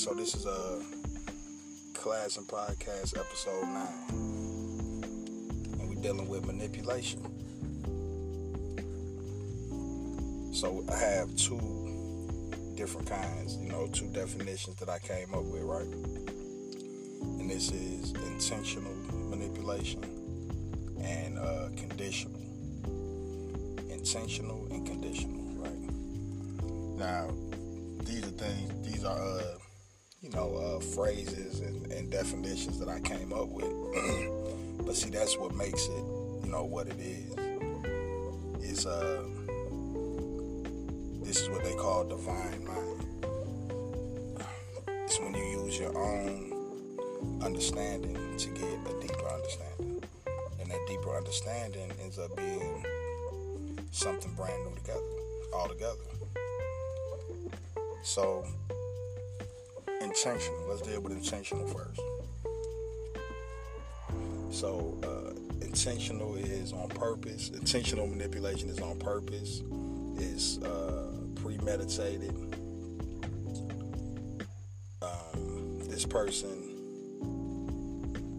So this is a class and podcast episode nine, and we're dealing with manipulation. So I have two different kinds, you know, two definitions that I came up with, right? And this is intentional manipulation and uh, conditional. Intentional and conditional, right? Now, these are things, these are, uh, phrases and, and definitions that I came up with. but see, that's what makes it, you know, what it is. Is, uh, this is what they call divine mind. It's when you use your own understanding to get a deeper understanding. And that deeper understanding ends up being something brand new together, all together. So, intentional. Let's deal with intentional first. So, uh, intentional is on purpose. Intentional manipulation is on purpose. Is uh, premeditated. Um, this person,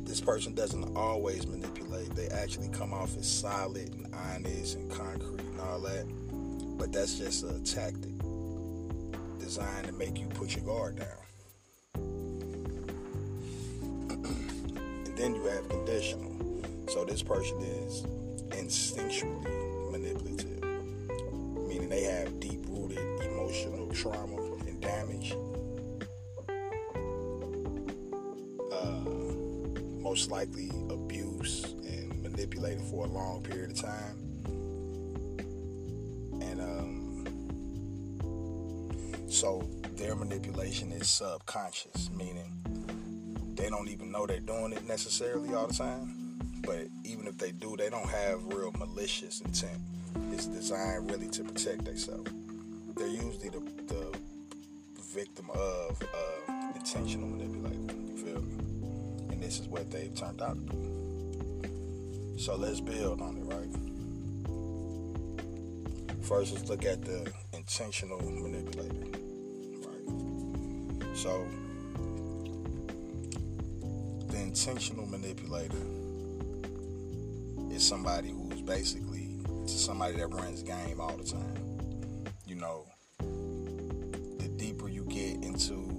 this person doesn't always manipulate. They actually come off as solid and honest and concrete and all that. But that's just a tactic designed to make you put your guard down. Then you have conditional. So this person is instinctually manipulative, meaning they have deep rooted emotional trauma and damage. Uh, most likely abuse and manipulated for a long period of time. And um, so their manipulation is subconscious, meaning don't even know they're doing it necessarily all the time. But even if they do, they don't have real malicious intent. It's designed really to protect themselves. They're usually the, the victim of uh, intentional manipulation. You feel me? And this is what they've turned out to do. So let's build on it, right? First, let's look at the intentional manipulator. Right? So, intentional manipulator is somebody who's basically somebody that runs game all the time. You know, the deeper you get into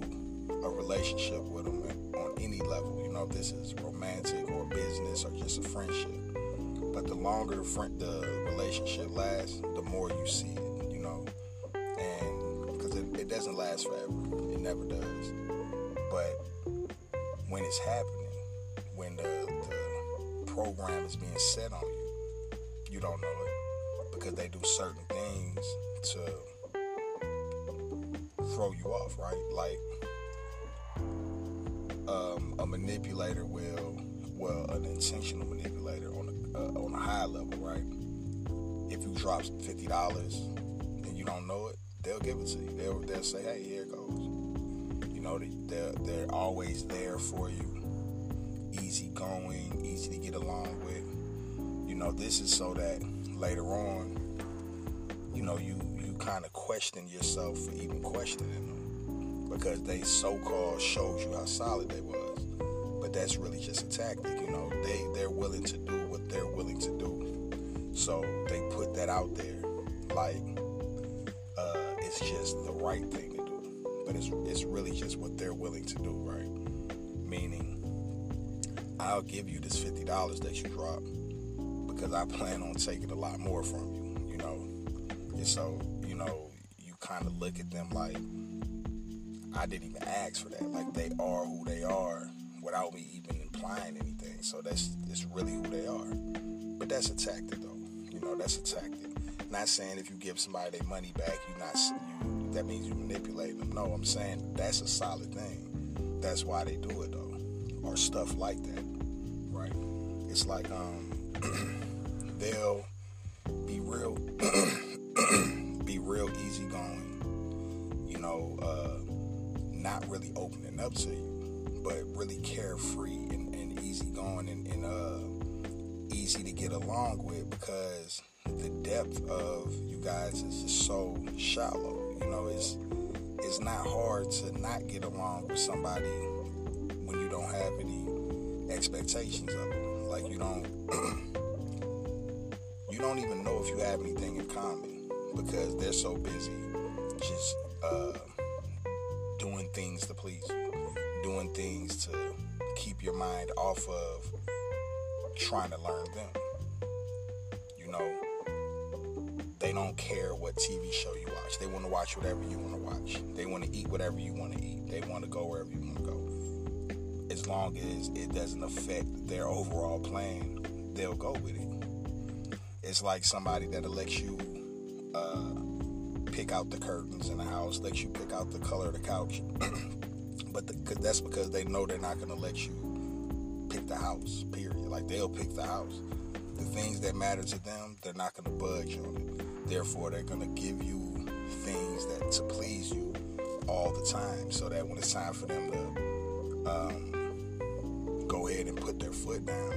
a relationship with them on any level, you know, if this is romantic or business or just a friendship. But the longer the friend, the relationship lasts, the more you see it, you know, and because it, it doesn't last forever, it never does. But when it's happening, program is being set on you, you don't know it because they do certain things to throw you off, right? Like um, a manipulator will, well, an intentional manipulator on a, uh, on a high level, right? If you drop fifty dollars and you don't know it, they'll give it to you. They'll they'll say, "Hey, here it goes." You know, they're they're always there for you, easy to get along with. You know, this is so that later on, you know, you you kind of question yourself for even questioning them because they so-called showed you how solid they was, but that's really just a tactic. You know, they they're willing to do what they're willing to do, so they put that out there like uh, it's just the right thing to do, but it's it's really just what they're willing to do, right? Meaning, I'll give you this fifty dollars that you dropped because I plan on taking a lot more from you, you know. And so, you know, you kind of look at them like I didn't even ask for that. Like they are who they are without me even implying anything. So that's it's really who they are. But that's a tactic, though. You know, that's a tactic. Not saying if you give somebody their money back, you not you that means you manipulate them. No, I'm saying that's a solid thing. That's why they do it though, or stuff like that? It's like um, they'll be real, be real easygoing. You know, uh, not really opening up to you, but really carefree and, and easygoing and, and uh, easy to get along with because the depth of you guys is just so shallow. You know, it's it's not hard to not get along with somebody when you don't have any expectations of it. Like you don't you don't even know if you have anything in common because they're so busy just uh, doing things to please you, doing things to keep your mind off of trying to learn them. You know, they don't care what TV show you watch. They want to watch whatever you want to watch. They want to eat whatever you want to eat. They want to go wherever you want to go. Long as it doesn't affect their overall plan, they'll go with it. It's like somebody that lets you uh, pick out the curtains in the house, lets you pick out the color of the couch. but the, that's because they know they're not going to let you pick the house, period. Like they'll pick the house. The things that matter to them, they're not going to budge on it. Therefore, they're going to give you things that to please you all the time so that when it's time for them to um, go ahead and put their foot down,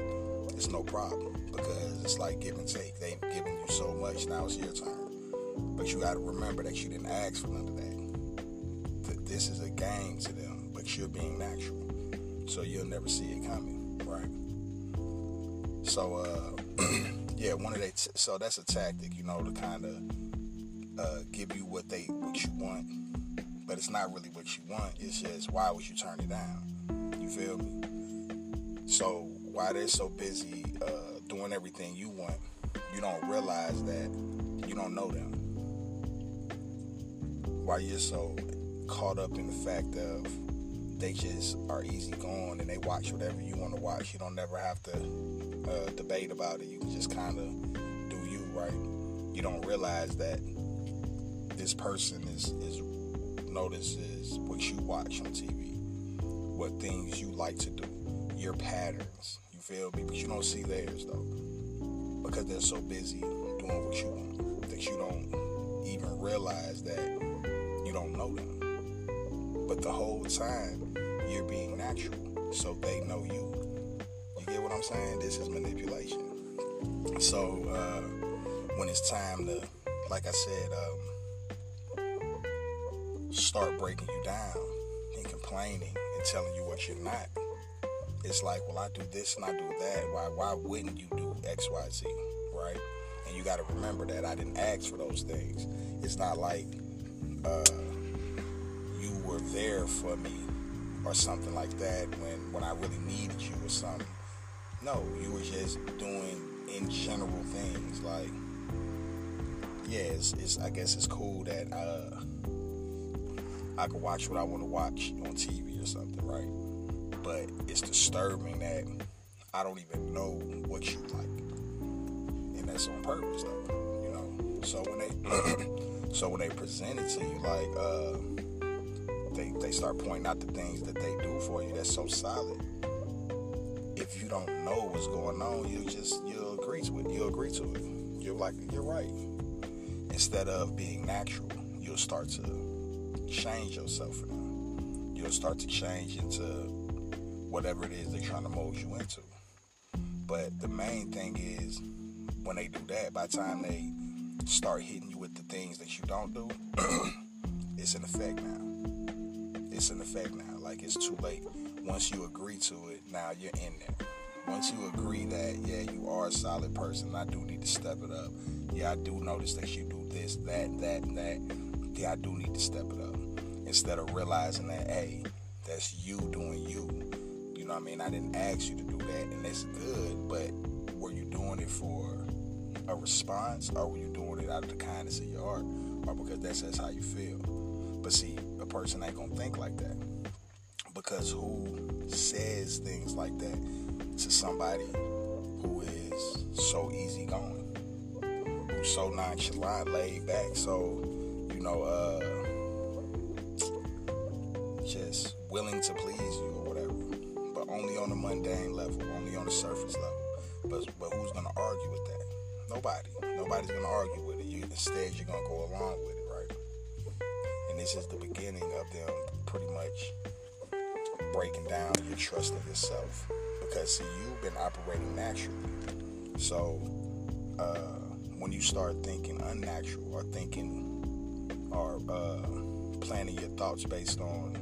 it's no problem because it's like give and take. They've given you so much, now it's your turn. But you got to remember that you didn't ask for none of that. That this is a game to them, but you're being natural. So you'll never see it coming, right? So, uh, yeah, one of they. T- so that's a tactic, you know, to kind of uh, give you what they what you want, but it's not really what you want. It's just why would you turn it down? You feel me? So why they're so busy uh, doing everything you want, you don't realize that you don't know them. Why you're so caught up in the fact of they just are easy going and they watch whatever you want to watch. You don't never have to uh, debate about it. You can just kind of do you, right? You don't realize that this person is is notices what you watch on TV, what things you like to do, your patterns. You feel me? But you don't see theirs though, because they're so busy doing what you want that you don't even realize that you don't know them. But the whole time you're being natural, so they know you. You get what I'm saying? This is manipulation. So uh, when it's time to, like I said, um, start breaking you down and complaining and telling you what you're not, it's like, well, I do this and I do that. Why? Why wouldn't you do X, Y, Z? Right? And you got to remember that I didn't ask for those things. It's not like uh, you were there for me or something like that when when I really needed you or something. No, you were just doing in general things like yeah, it's, it's I guess it's cool that uh, I can watch what I want to watch on TV or something, right? It's disturbing that I don't even know what you like, and that's on purpose, though. You know. So when they so when they present it to you, like. Uh, they, they start pointing out the things that they do for you that's so solid. If you don't know what's going on, you just you'll agree to it. You'll agree to it. You're like, you're right. Instead of being natural, you'll start to change yourself for them. You'll start to change into whatever it is they're trying to mold you into. But the main thing is when they do that, by the time they start hitting you with the things that you don't do, it's in effect now it's in effect now. Like it's too late. Once you agree to it, now you're in there. Once you agree that, yeah, you are a solid person, I do need to step it up. Yeah, I do notice that you do this, that, that, and that. Yeah, I do need to step it up. Instead of realizing that, hey, that's you doing you. You know what I mean? I didn't ask you to do that, and that's good, but were you doing it for a response, or were you doing it out of the kindness of your heart, or because that's, that's how you feel? But see, a person ain't gonna think like that. Because who says things like that to somebody who is so easygoing, who's so nonchalant, laid back, so you know, uh, just willing to please you on a mundane level, only on the surface level. But but who's gonna argue with that? Nobody. Nobody's gonna argue with it. You, instead, you're gonna go along with it right? and this is the beginning of them pretty much breaking down your trust in yourself. Because see, you've been operating naturally. So uh, when you start thinking unnatural or thinking or uh, planning your thoughts based on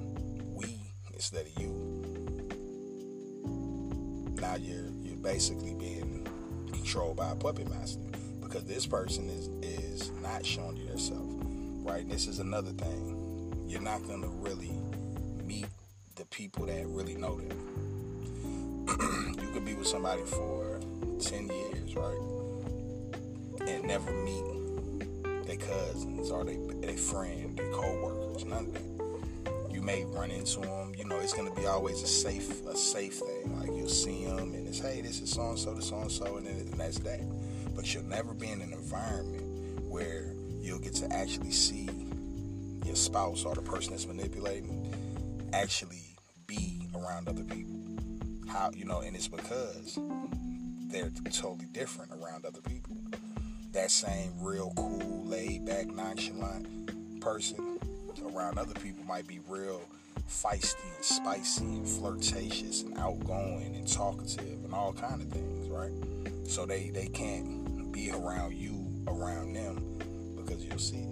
we instead of you, now you're you're basically being controlled by a puppet master because this person is is not showing you themselves, right? This is another thing. You're not gonna really meet the people that really know them. you could be with somebody for ten years, right, and never meet their cousins or their their friend, their co-workers, none of that. You may run into them. You know, it's gonna be always a safe a safe thing. Like you'll see them and it's hey, this is so and so, this so and so, and then that's that but you'll never be in an environment where you'll get to actually see your spouse or the person that's manipulating actually be around other people. How you know, and it's because they're totally different around other people. That same real cool, laid back, nonchalant person around other people might be real feisty and spicy and flirtatious and outgoing and talkative and all kind of things, right? So they they can't be around you, around them, because you'll see.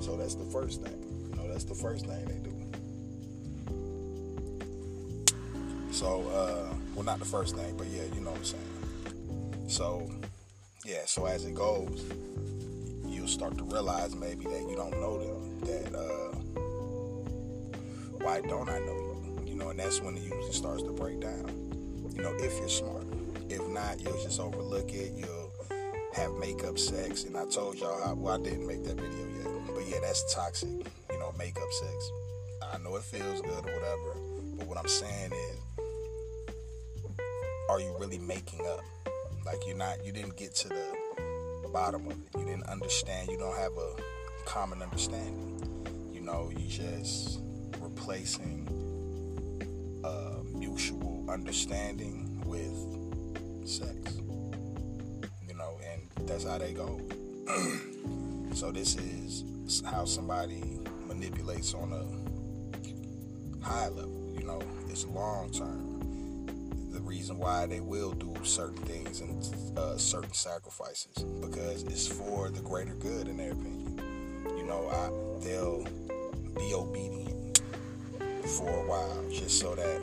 So that's the first thing. You know, that's the first thing they do. So, uh, well, not the first thing, but yeah, you know what I'm saying. So, yeah, so as it goes, start to realize maybe that you don't know them. That, uh, why don't I know you? you? know, and that's when it usually starts to break down. You know, if you're smart. If not, you'll just overlook it. You'll have makeup sex. And I told y'all, how, well, I didn't make that video yet. But yeah, that's toxic, you know, makeup sex. I know it feels good or whatever. But what I'm saying is, are you really making up? Like you're not, you didn't get to the bottom of it. You didn't understand. You don't have a common understanding. You know, you just replacing uh, mutual understanding with sex. You know, and that's how they go. so this is how somebody manipulates on a high level. You know, it's long term. Reason why they will do certain things and uh, certain sacrifices because it's for the greater good, in their opinion. You know, I, they'll be obedient for a while, just so that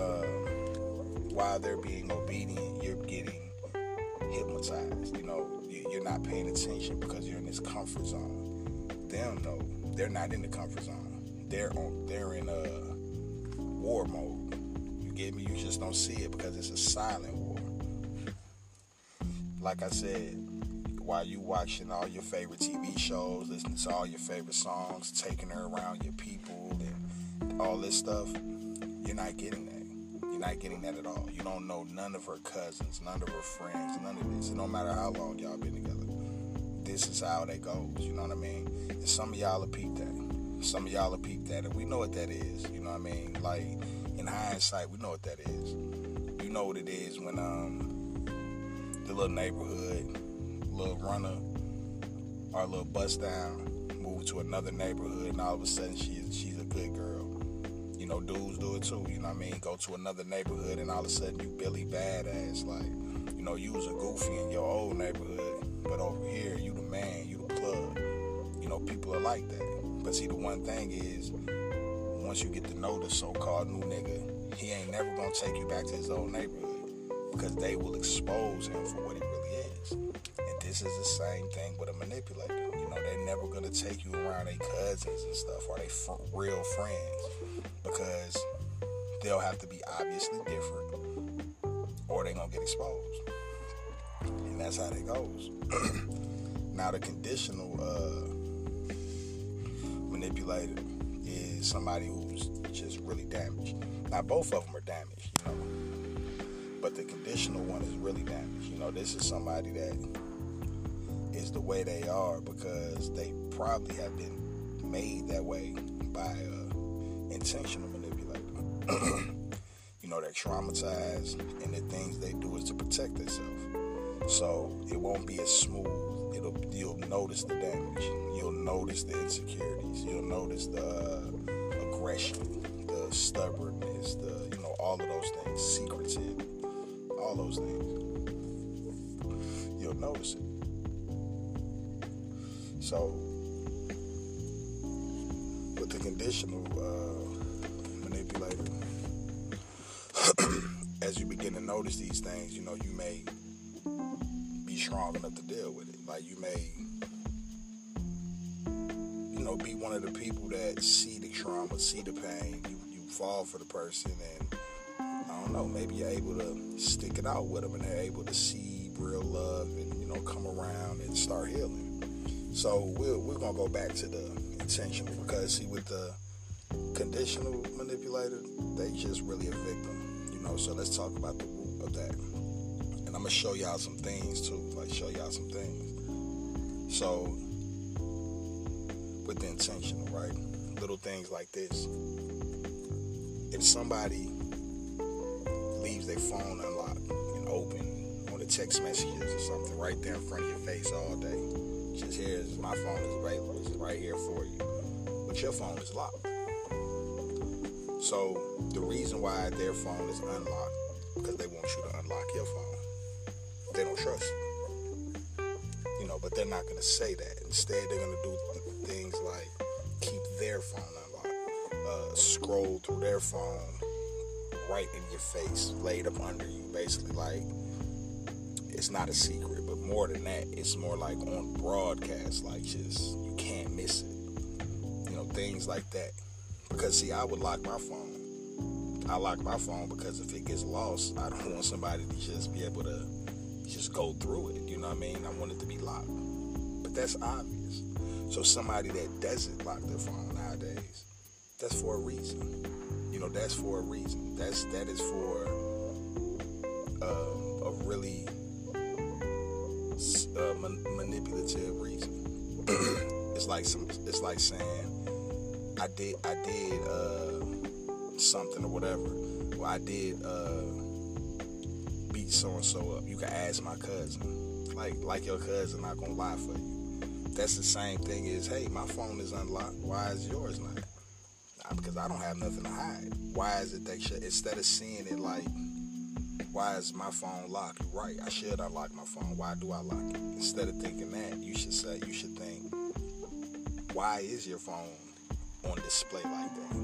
uh, while they're being obedient, you're getting hypnotized. You know, you're not paying attention because you're in this comfort zone. Them know they're not in the comfort zone. They're on. They're in a war mode. Get me? You just don't see it because it's a silent war. Like I said, while you watching all your favorite TV shows, listening to all your favorite songs, taking her around your people and all this stuff, you're not getting that. You're not getting that at all. You don't know none of her cousins, none of her friends, none of this. Don't matter how long y'all been together. This is how that goes. You know what I mean? And some of y'all will peep that. Some of y'all will peep that, and we know what that is. You know what I mean? Like in hindsight, we know what that is. You know what it is when um the little neighborhood little runner a little bust down, move to another neighborhood, and all of a sudden she's she's a good girl. You know, dudes do it too. You know what I mean? Go to another neighborhood, and all of a sudden you Billy badass. Like, you know, you was a goofy in your old neighborhood, but over here you the man, you the plug. You know, people are like that. But see, the one thing is, once you get to know the so-called new nigga, he ain't never gonna take you back to his old neighborhood because they will expose him for what he really is. And this is the same thing with a manipulator. You know, they're never gonna take you around their cousins and stuff or their real friends because they'll have to be obviously different or they're gonna get exposed. And that's how it goes. now, the conditional uh, manipulator is somebody who's just really damaged. Now, both of them are damaged, you know, but the conditional one is really damaged. You know, this is somebody that is the way they are because they probably have been made that way by an intentional manipulator. you know, they're traumatized, and the things they do is to protect themselves. So it won't be as smooth. It'll you'll notice the damage. You'll notice the insecurities. You'll notice the uh, aggression, the stubbornness, the you know all of those things, secretive, all those things. You'll notice it. So, with the conditional uh, manipulator, as you begin to notice these things, you know, you may be strong enough to deal with it. Like you may, you know, be one of the people that see trauma, see the pain. You, you fall for the person, and I don't know, maybe you're able to stick it out with them, and they're able to see real love and you know come around and start healing. So we're we're gonna go back to the intentional because see with the conditional manipulator, they just really a victim, you know. So let's talk about the root of that, and I'm gonna show y'all some things too, like show y'all some things. So with the intentional, right? Little things like this. If somebody leaves their phone unlocked and open on the text messages or something right there in front of your face all day just here is my phone is available. It's right here for you. But your phone is locked. So the reason why their phone is unlocked because they want you to unlock your phone. They don't trust you. You know, but they're not to say that. Instead, they're to do things like their phone uh, scroll through their phone right in your face, laid up under you, basically like it's not a secret. But more than that, it's more like on broadcast, like just you can't miss it. You know, things like that. Because see, I would lock my phone. I lock my phone because if it gets lost, I don't want somebody to just be able to just go through it. You know what I mean? I want it to be locked. But that's obvious. So somebody that doesn't lock their phone that's for a reason. You know, that's for a reason. That's that is for uh, a really uh, man- manipulative reason. it's like some. It's like saying, I did. I did uh, something or whatever. Well, I did uh, beat so and so up. You can ask my cousin. Like like your cousin not gonna lie for you. That's the same thing as hey, my phone is unlocked. Why is yours not? Because I don't have nothing to hide. Why is it that should, instead of seeing it like why is my phone locked? Right, I should unlock my phone. Why do I lock it? Instead of thinking that, you should say, you should think, why is your phone on display like that?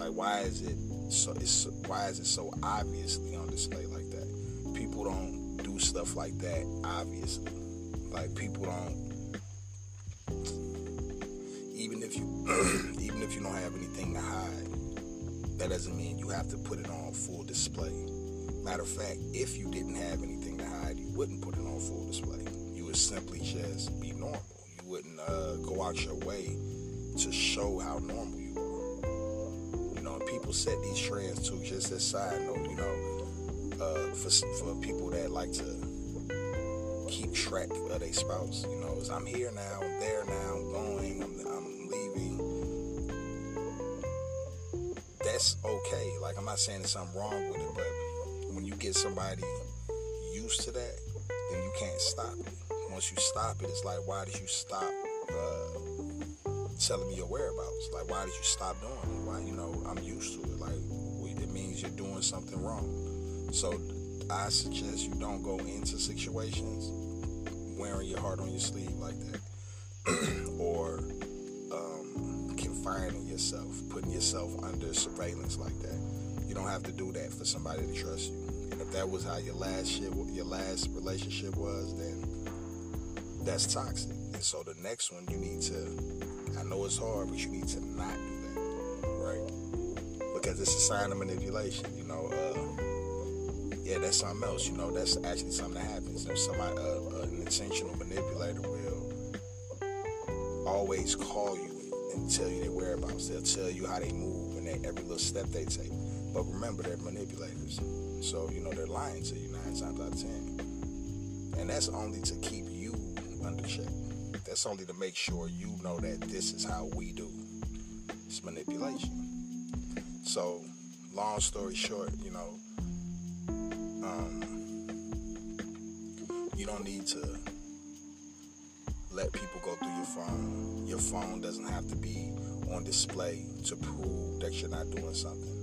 Like, why is it so? It's why is it so obviously on display like that? People don't do stuff like that obviously. Like people don't. Even if you, even if you don't have anything to hide, that doesn't mean you have to put it on full display Matter of fact, if you didn't have anything to hide, you wouldn't put it on full display. You would simply just be normal. You wouldn't uh, go out your way to show how normal you are. You know, people set these trends too. Just as side note, you know, uh, for for people that like to keep track of their spouse. You know, I'm here now, I'm there now, That's okay. Like I'm not saying there's something wrong with it, but when you get somebody used to that, then you can't stop it. Once you stop it, it's like, why did you stop uh, telling me your whereabouts? Like, why did you stop doing it? Why, you know, I'm used to it. Like, it means you're doing something wrong. So I suggest you don't go into situations wearing your heart on your sleeve like that, or yourself, putting yourself under surveillance like that. You don't have to do that for somebody to trust you. And if that was how your last shit, your last relationship was, then that's toxic. And so the next one, you need to. I know it's hard, but you need to not do that, right? Because it's a sign of manipulation. You know, uh, yeah, that's something else. You know, that's actually something that happens. Know, somebody, uh, an intentional manipulator will always call you and tell you their whereabouts. They'll tell you how they move and they, every little step they take. But remember, they're manipulators. So, you know, they're lying to you nine times out of ten. And that's only to keep you under check. That's only to make sure you know that this is how we do. It's manipulation. So, long story short, you know, um, you don't need to your phone. Your phone doesn't have to be on display to prove that you're not doing something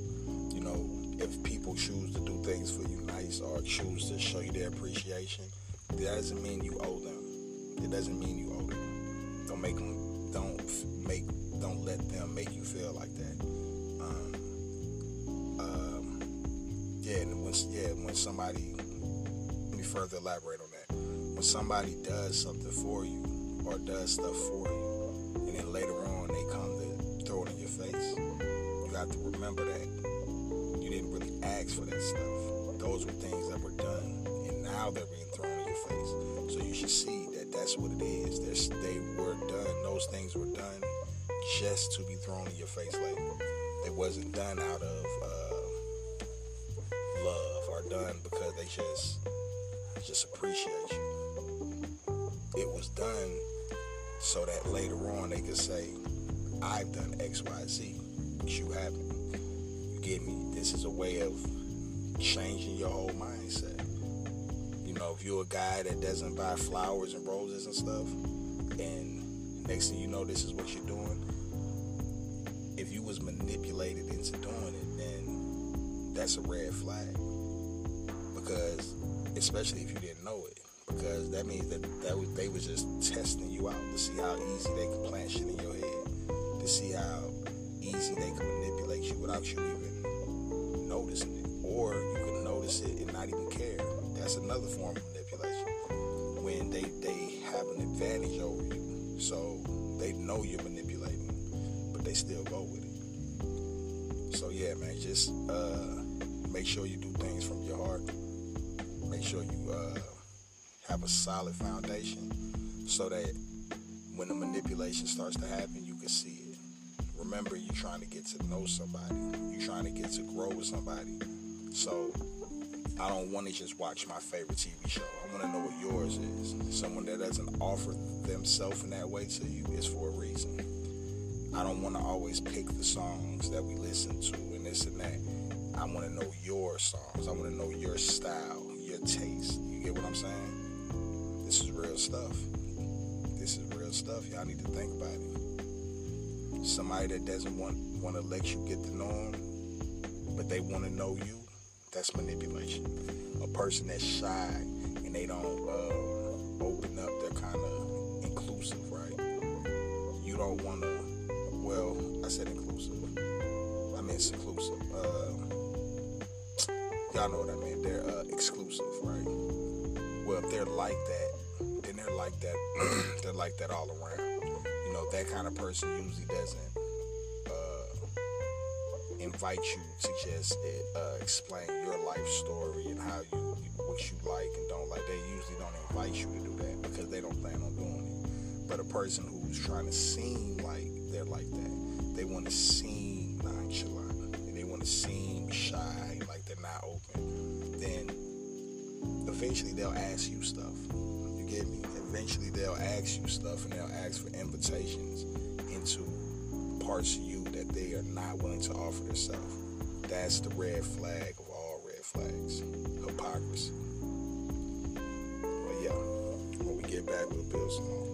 you know, if people choose to do things for you nice or choose to show you their appreciation, that doesn't mean you owe them. It doesn't mean you owe them. Don't make them. Don't make. Don't let them make you feel like that. Um, um, yeah, and when yeah, when somebody let me further elaborate on that. When somebody does something for you or does stuff for you, and then later on they come to throw it in your face, you have to remember that you didn't really ask for that stuff. Those were things that were done, and now they're being thrown in your face. So you should see that that's what it is. They're, they were done. Those things were done just to be thrown in your face later. It wasn't done out of uh, love or done because they just just appreciate you. It was done so that later on they could say, I've done X, Y, Z, but you haven't. You get me? This is a way of changing your whole mindset. You know, if you're a guy that doesn't buy flowers and roses and stuff, and next thing you know, this is what you're doing. If you was manipulated into doing it, then that's a red flag. Because, especially if you didn't know it, because that means that, that was, they was just testing you out to see how easy they could plant shit in your head, to see how easy they could manipulate you without you even noticing it, or you could notice it and not even care. That's another form of manipulation when they they have an advantage over you, so they know you're manipulating, but they still go with it. So yeah, man, just uh, make sure you do things from your heart. Make sure you. Uh, have a solid foundation so that when the manipulation starts to happen, you can see it. Remember, you're trying to get to know somebody, you're trying to get to grow with somebody. So, I don't want to just watch my favorite TV show. I want to know what yours is. Someone that doesn't offer themselves in that way to you is for a reason. I don't want to always pick the songs that we listen to and this and that. I want to know your songs. I want to know your style, your taste. You get what I'm saying? This is real stuff. This is real stuff. Y'all need to think about it. Somebody that doesn't want want to let you get to know them, but they want to know you. That's manipulation. A person that's shy and they don't uh, open up. They're kind of inclusive, right? You don't want to. Well, I said inclusive. I meant seclusive. Uh, y'all know what I mean. They're uh, exclusive, right? Well, if they're like that, like that. they're like that all around. You know, that kind of person usually doesn't uh, invite you to just uh, explain your life story and how you what you like and don't like. They usually don't invite you to do that because they don't plan on doing it. But a person who's trying to seem like they're like that, they want to seem nonchalant and they want to seem shy, like they're not open. Then eventually they'll ask you stuff You get me? Eventually they'll ask you stuff and they'll ask for invitations into parts of you that they are not willing to offer themselves. That's the red flag of all red flags. Hypocrisy. But yeah, when we get back, some more.